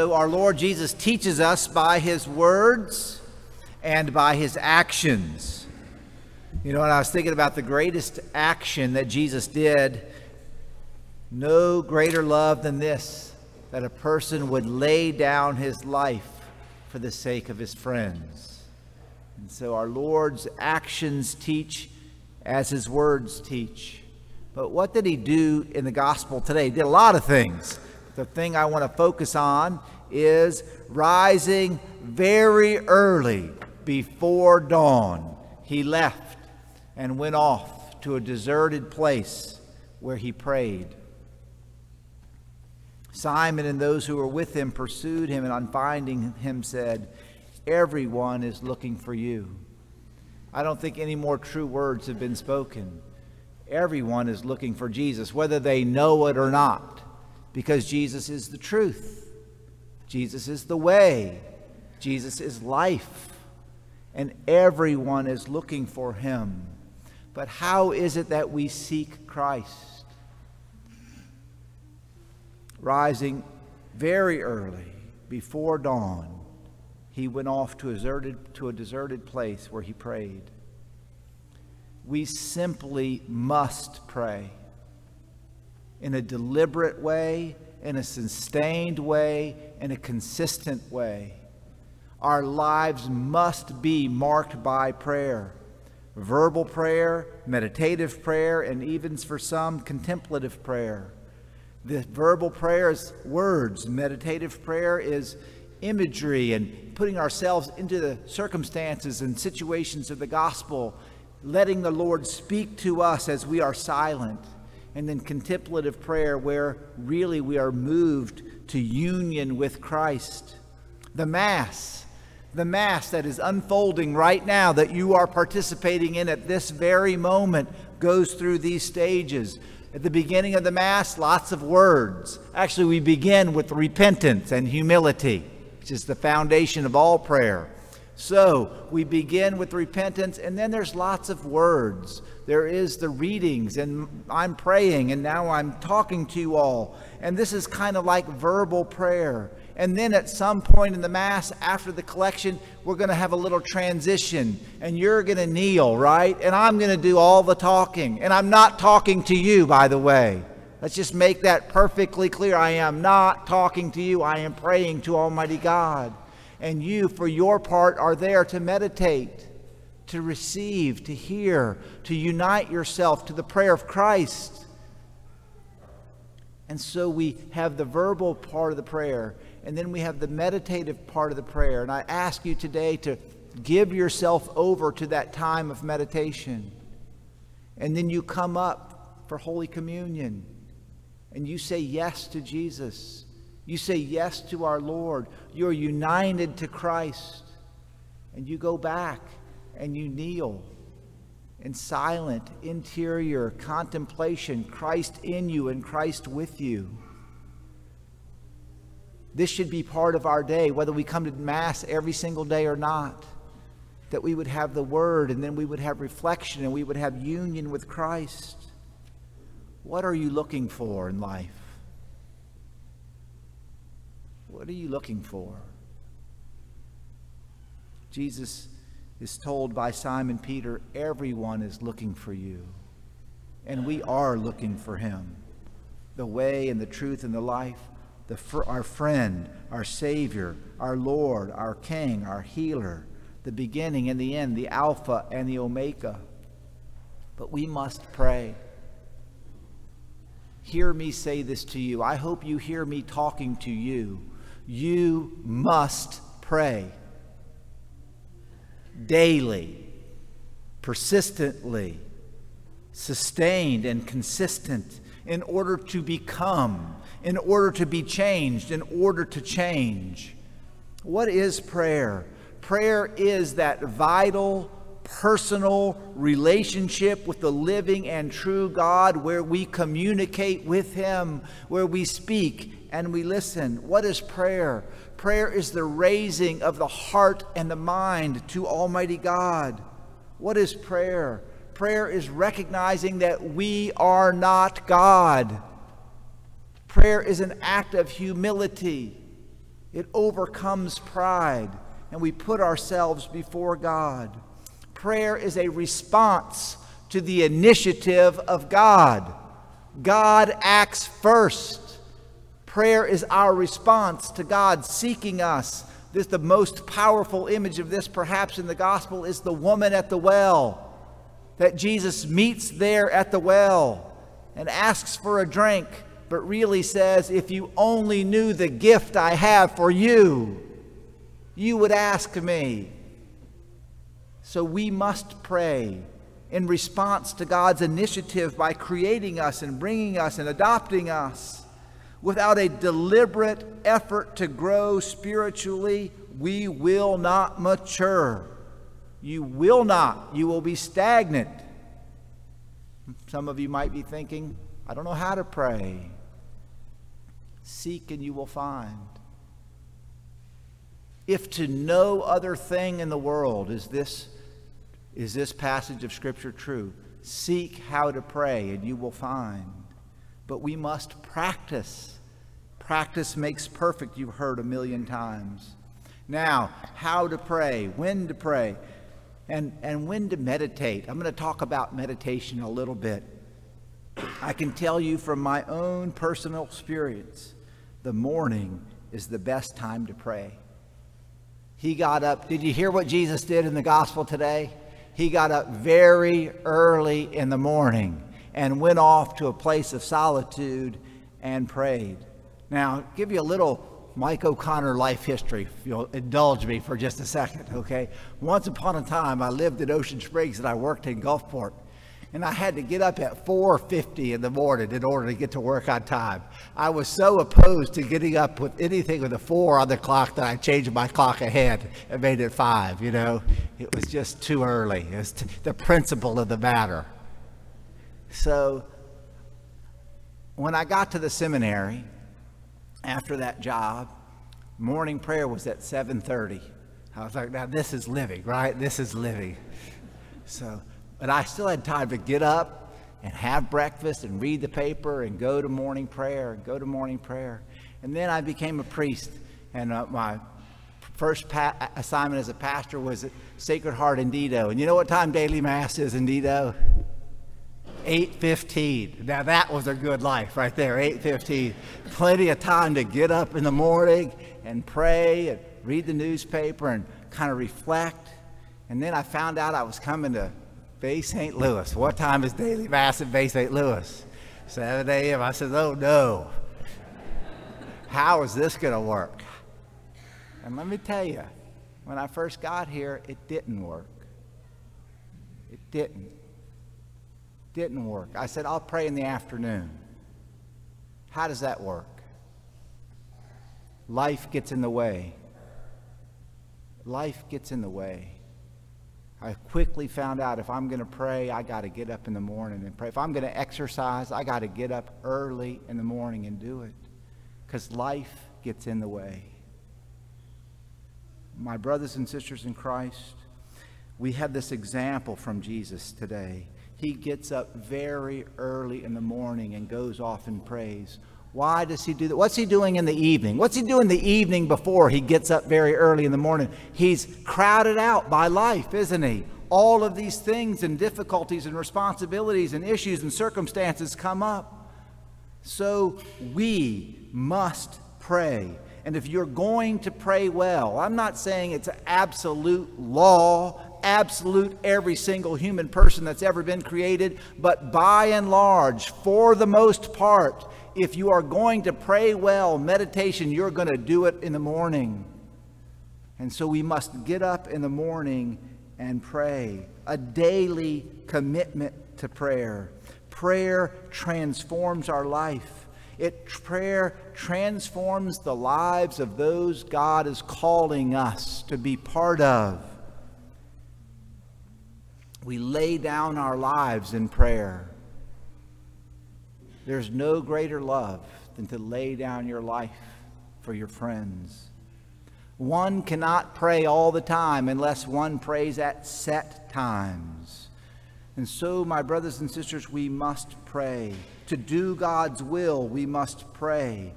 so our Lord Jesus teaches us by his words and by his actions. You know, and I was thinking about the greatest action that Jesus did. No greater love than this that a person would lay down his life for the sake of his friends. And so our Lord's actions teach as his words teach. But what did he do in the gospel today? He did a lot of things. The thing I want to focus on is rising very early before dawn. He left and went off to a deserted place where he prayed. Simon and those who were with him pursued him, and on finding him said, Everyone is looking for you. I don't think any more true words have been spoken. Everyone is looking for Jesus, whether they know it or not, because Jesus is the truth. Jesus is the way. Jesus is life. And everyone is looking for him. But how is it that we seek Christ? Rising very early, before dawn, he went off to a deserted, to a deserted place where he prayed we simply must pray in a deliberate way, in a sustained way, in a consistent way. Our lives must be marked by prayer verbal prayer, meditative prayer, and even for some, contemplative prayer. The verbal prayer is words, meditative prayer is imagery and putting ourselves into the circumstances and situations of the gospel letting the Lord speak to us as we are silent, and then contemplative prayer where really we are moved to union with Christ. The Mass, the Mass that is unfolding right now, that you are participating in at this very moment, goes through these stages. At the beginning of the Mass, lots of words. Actually, we begin with repentance and humility, which is the foundation of all prayer. So we begin with repentance, and then there's lots of words. There is the readings, and I'm praying, and now I'm talking to you all. And this is kind of like verbal prayer. And then at some point in the Mass, after the collection, we're going to have a little transition, and you're going to kneel, right? And I'm going to do all the talking. And I'm not talking to you, by the way. Let's just make that perfectly clear. I am not talking to you, I am praying to Almighty God and you, for your part, are there to meditate, to receive, to hear, to unite yourself to the prayer of Christ. And so we have the verbal part of the prayer, and then we have the meditative part of the prayer. And I ask you today to give yourself over to that time of meditation. And then you come up for Holy Communion, and you say yes to Jesus. You say yes to our Lord. You're united to Christ. And you go back and you kneel in silent, interior contemplation, Christ in you and Christ with you. This should be part of our day, whether we come to Mass every single day or not. That we would have the Word and then we would have reflection and we would have union with Christ. What are you looking for in life? What are you looking for? Jesus is told by Simon Peter, everyone is looking for you. And we are looking for him. The way and the truth and the life, the, our friend, our Savior, our Lord, our King, our healer, the beginning and the end, the Alpha and the Omega. But we must pray. Hear me say this to you. I hope you hear me talking to you you must pray daily, persistently, sustained, and consistent in order to become, in order to be changed, in order to change. What is prayer? Prayer is that vital, personal relationship with the living and true God where we communicate with Him, where we speak and we listen. What is prayer? Prayer is the raising of the heart and the mind to Almighty God. What is prayer? Prayer is recognizing that we are not God. Prayer is an act of humility, it overcomes pride, and we put ourselves before God. Prayer is a response to the initiative of God. God acts first. Prayer is our response to God seeking us. This the most powerful image of this perhaps in the gospel is the woman at the well that Jesus meets there at the well and asks for a drink but really says if you only knew the gift I have for you you would ask me. So we must pray in response to God's initiative by creating us and bringing us and adopting us. Without a deliberate effort to grow spiritually, we will not mature. You will not. You will be stagnant. Some of you might be thinking, I don't know how to pray. Seek and you will find. If to no other thing in the world is this is this passage of Scripture true? Seek how to pray, and you will find. But we must practice. Practice makes perfect, you've heard a million times. Now, how to pray, when to pray, and, and when to meditate. I'm going to talk about meditation a little bit. I can tell you from my own personal experience, the morning is the best time to pray. He got up. Did you hear what Jesus did in the gospel today? he got up very early in the morning and went off to a place of solitude and prayed. Now, give you a little Mike O'Connor life history. You'll indulge me for just a second, okay? Once upon a time, I lived in Ocean Springs and I worked in Gulfport and I had to get up at 4:50 in the morning in order to get to work on time. I was so opposed to getting up with anything with a four on the clock that I changed my clock ahead and made it five. You know, it was just too early. It was the principle of the matter. So when I got to the seminary after that job, morning prayer was at 7:30. I was like, now this is living, right? This is living. So but I still had time to get up and have breakfast and read the paper and go to morning prayer and go to morning prayer. And then I became a priest. And uh, my first pa- assignment as a pastor was at Sacred Heart in Dido. And you know what time daily mass is in Dido? 8:15. Now that was a good life right there. 8:15. Plenty of time to get up in the morning and pray and read the newspaper and kind of reflect. And then I found out I was coming to Bay St. Louis. What time is daily mass at Bay St. Louis? 7 a.m. I said, oh no. How is this going to work? And let me tell you, when I first got here, it didn't work. It didn't. Didn't work. I said, I'll pray in the afternoon. How does that work? Life gets in the way. Life gets in the way. I quickly found out if I'm going to pray, I got to get up in the morning and pray. If I'm going to exercise, I got to get up early in the morning and do it because life gets in the way. My brothers and sisters in Christ, we have this example from Jesus today. He gets up very early in the morning and goes off and prays. Why does he do that? What's he doing in the evening? What's he doing the evening before he gets up very early in the morning? He's crowded out by life, isn't he? All of these things and difficulties and responsibilities and issues and circumstances come up. So we must pray. And if you're going to pray well, I'm not saying it's an absolute law, absolute every single human person that's ever been created, but by and large, for the most part, if you are going to pray well, meditation, you're going to do it in the morning. And so we must get up in the morning and pray. A daily commitment to prayer. Prayer transforms our life. It prayer transforms the lives of those God is calling us to be part of. We lay down our lives in prayer. There's no greater love than to lay down your life for your friends. One cannot pray all the time unless one prays at set times. And so, my brothers and sisters, we must pray. To do God's will, we must pray.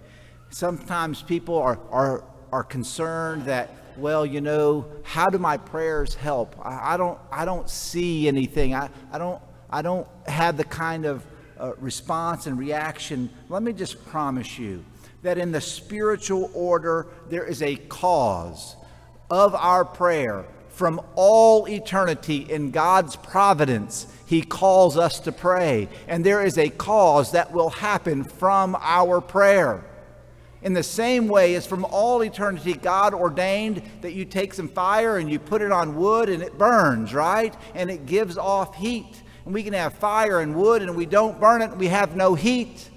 Sometimes people are, are, are concerned that, well, you know, how do my prayers help? I, I don't, I don't see anything. I, I, don't, I don't have the kind of uh, response and reaction. Let me just promise you that in the spiritual order, there is a cause of our prayer from all eternity in God's providence, He calls us to pray. And there is a cause that will happen from our prayer. In the same way as from all eternity, God ordained that you take some fire and you put it on wood and it burns, right? And it gives off heat. And we can have fire and wood and we don't burn it and we have no heat.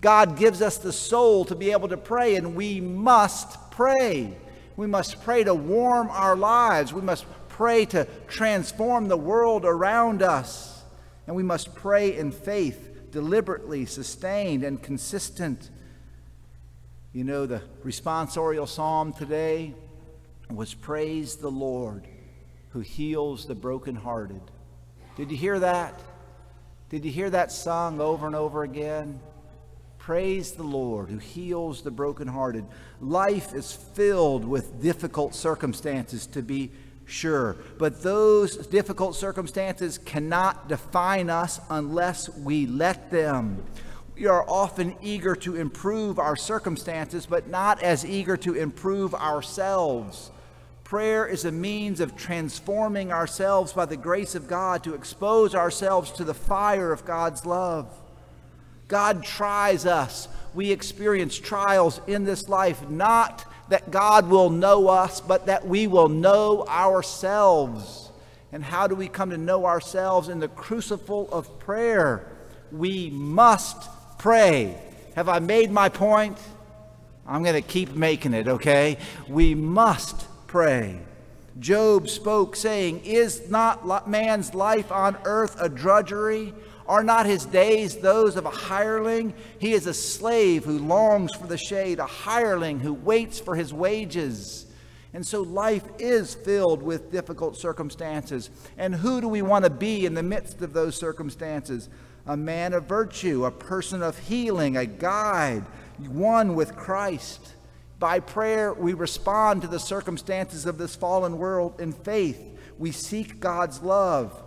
God gives us the soul to be able to pray, and we must pray. We must pray to warm our lives. We must pray to transform the world around us. And we must pray in faith, deliberately, sustained, and consistent. You know, the responsorial psalm today was Praise the Lord who heals the brokenhearted. Did you hear that? Did you hear that sung over and over again? Praise the Lord who heals the brokenhearted. Life is filled with difficult circumstances, to be sure, but those difficult circumstances cannot define us unless we let them. We are often eager to improve our circumstances, but not as eager to improve ourselves. Prayer is a means of transforming ourselves by the grace of God to expose ourselves to the fire of God's love. God tries us. We experience trials in this life, not that God will know us, but that we will know ourselves. And how do we come to know ourselves? In the crucible of prayer. We must pray. Have I made my point? I'm going to keep making it, okay? We must pray. Job spoke, saying, Is not man's life on earth a drudgery? Are not his days those of a hireling? He is a slave who longs for the shade, a hireling who waits for his wages. And so life is filled with difficult circumstances. And who do we want to be in the midst of those circumstances? A man of virtue, a person of healing, a guide, one with Christ. By prayer, we respond to the circumstances of this fallen world in faith. We seek God's love.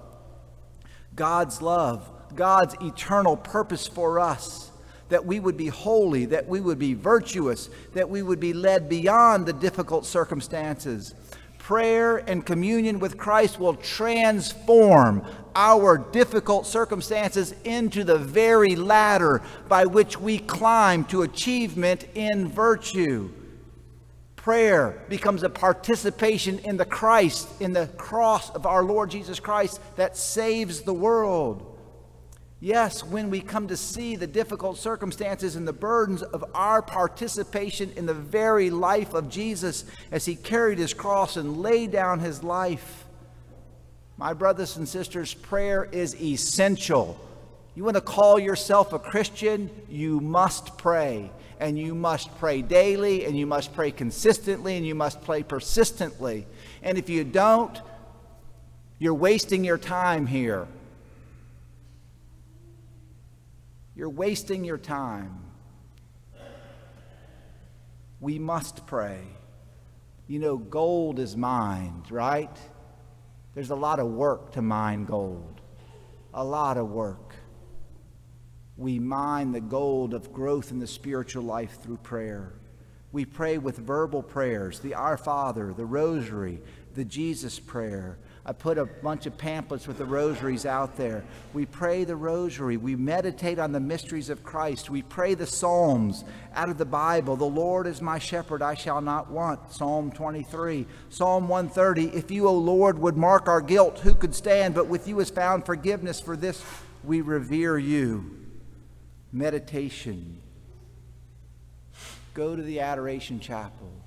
God's love God's eternal purpose for us that we would be holy, that we would be virtuous, that we would be led beyond the difficult circumstances. Prayer and communion with Christ will transform our difficult circumstances into the very ladder by which we climb to achievement in virtue. Prayer becomes a participation in the Christ, in the cross of our Lord Jesus Christ that saves the world. Yes, when we come to see the difficult circumstances and the burdens of our participation in the very life of Jesus as he carried his cross and laid down his life. My brothers and sisters, prayer is essential. You want to call yourself a Christian? You must pray. And you must pray daily, and you must pray consistently, and you must pray persistently. And if you don't, you're wasting your time here. You're wasting your time. We must pray. You know, gold is mined, right? There's a lot of work to mine gold, a lot of work. We mine the gold of growth in the spiritual life through prayer. We pray with verbal prayers, the Our Father, the Rosary, the Jesus Prayer, I put a bunch of pamphlets with the rosaries out there. We pray the rosary. We meditate on the mysteries of Christ. We pray the Psalms out of the Bible. The Lord is my shepherd, I shall not want. Psalm 23. Psalm 130. If you, O Lord, would mark our guilt, who could stand? But with you is found forgiveness. For this we revere you. Meditation. Go to the Adoration Chapel.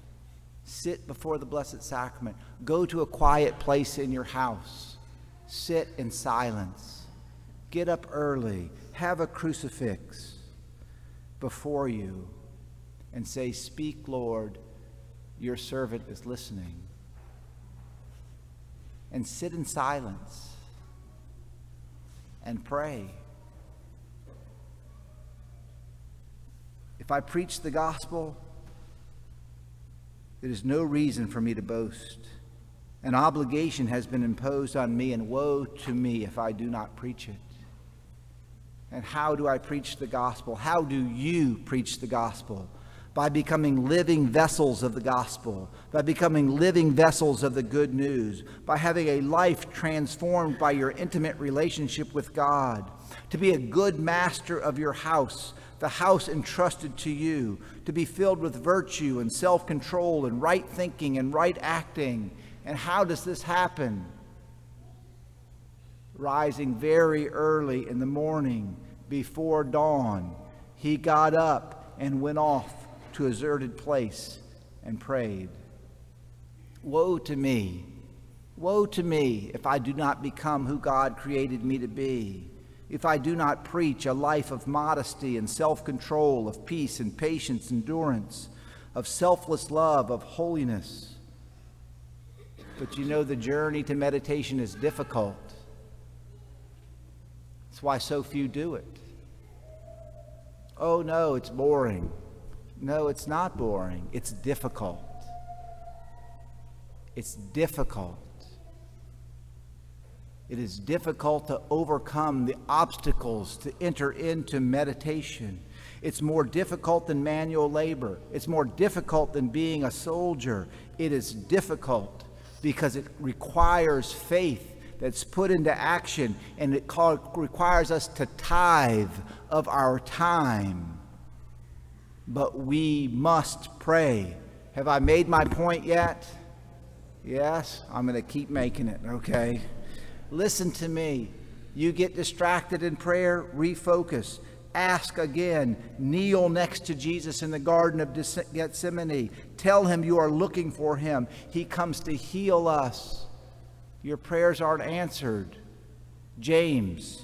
Sit before the Blessed Sacrament. Go to a quiet place in your house. Sit in silence. Get up early. Have a crucifix before you and say, Speak, Lord, your servant is listening. And sit in silence. and pray. If I preach the gospel, it is no reason for me to boast. An obligation has been imposed on me, and woe to me if I do not preach it. And how do I preach the gospel? How do you preach the gospel? By becoming living vessels of the gospel, by becoming living vessels of the good news, by having a life transformed by your intimate relationship with God, to be a good master of your house, the house entrusted to you, to be filled with virtue and self control and right thinking and right acting. And how does this happen? Rising very early in the morning before dawn, he got up and went off to a deserted place and prayed. Woe to me! Woe to me if I do not become who God created me to be if I do not preach a life of modesty and self control, of peace and patience, endurance, of selfless love, of holiness. But you know, the journey to meditation is difficult. That's why so few do it. Oh, no, it's boring. No, it's not boring. It's difficult. It's difficult. It is difficult to overcome the obstacles to enter into meditation. It's more difficult than manual labor. It's more difficult than being a soldier. It is difficult because it requires faith that's put into action and it requires us to tithe of our time. But we must pray. Have I made my point yet? Yes, I'm going to keep making it, okay? Listen to me. You get distracted in prayer, refocus. Ask again. Kneel next to Jesus in the Garden of Gethsemane. Tell him you are looking for him. He comes to heal us. Your prayers aren't answered. James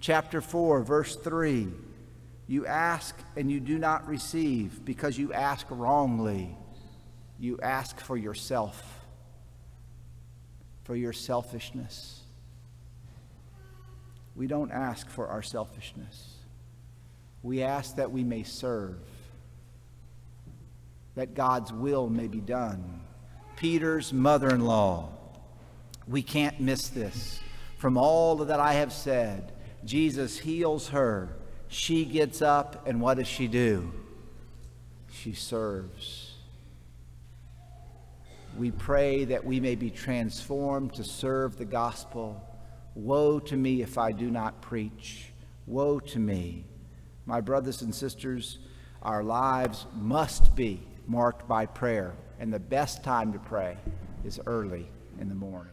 chapter 4, verse 3. You ask and you do not receive because you ask wrongly. You ask for yourself, for your selfishness. We don't ask for our selfishness. We ask that we may serve, that God's will may be done. Peter's mother in law, we can't miss this. From all that I have said, Jesus heals her. She gets up, and what does she do? She serves. We pray that we may be transformed to serve the gospel Woe to me if I do not preach. Woe to me. My brothers and sisters, our lives must be marked by prayer, and the best time to pray is early in the morning.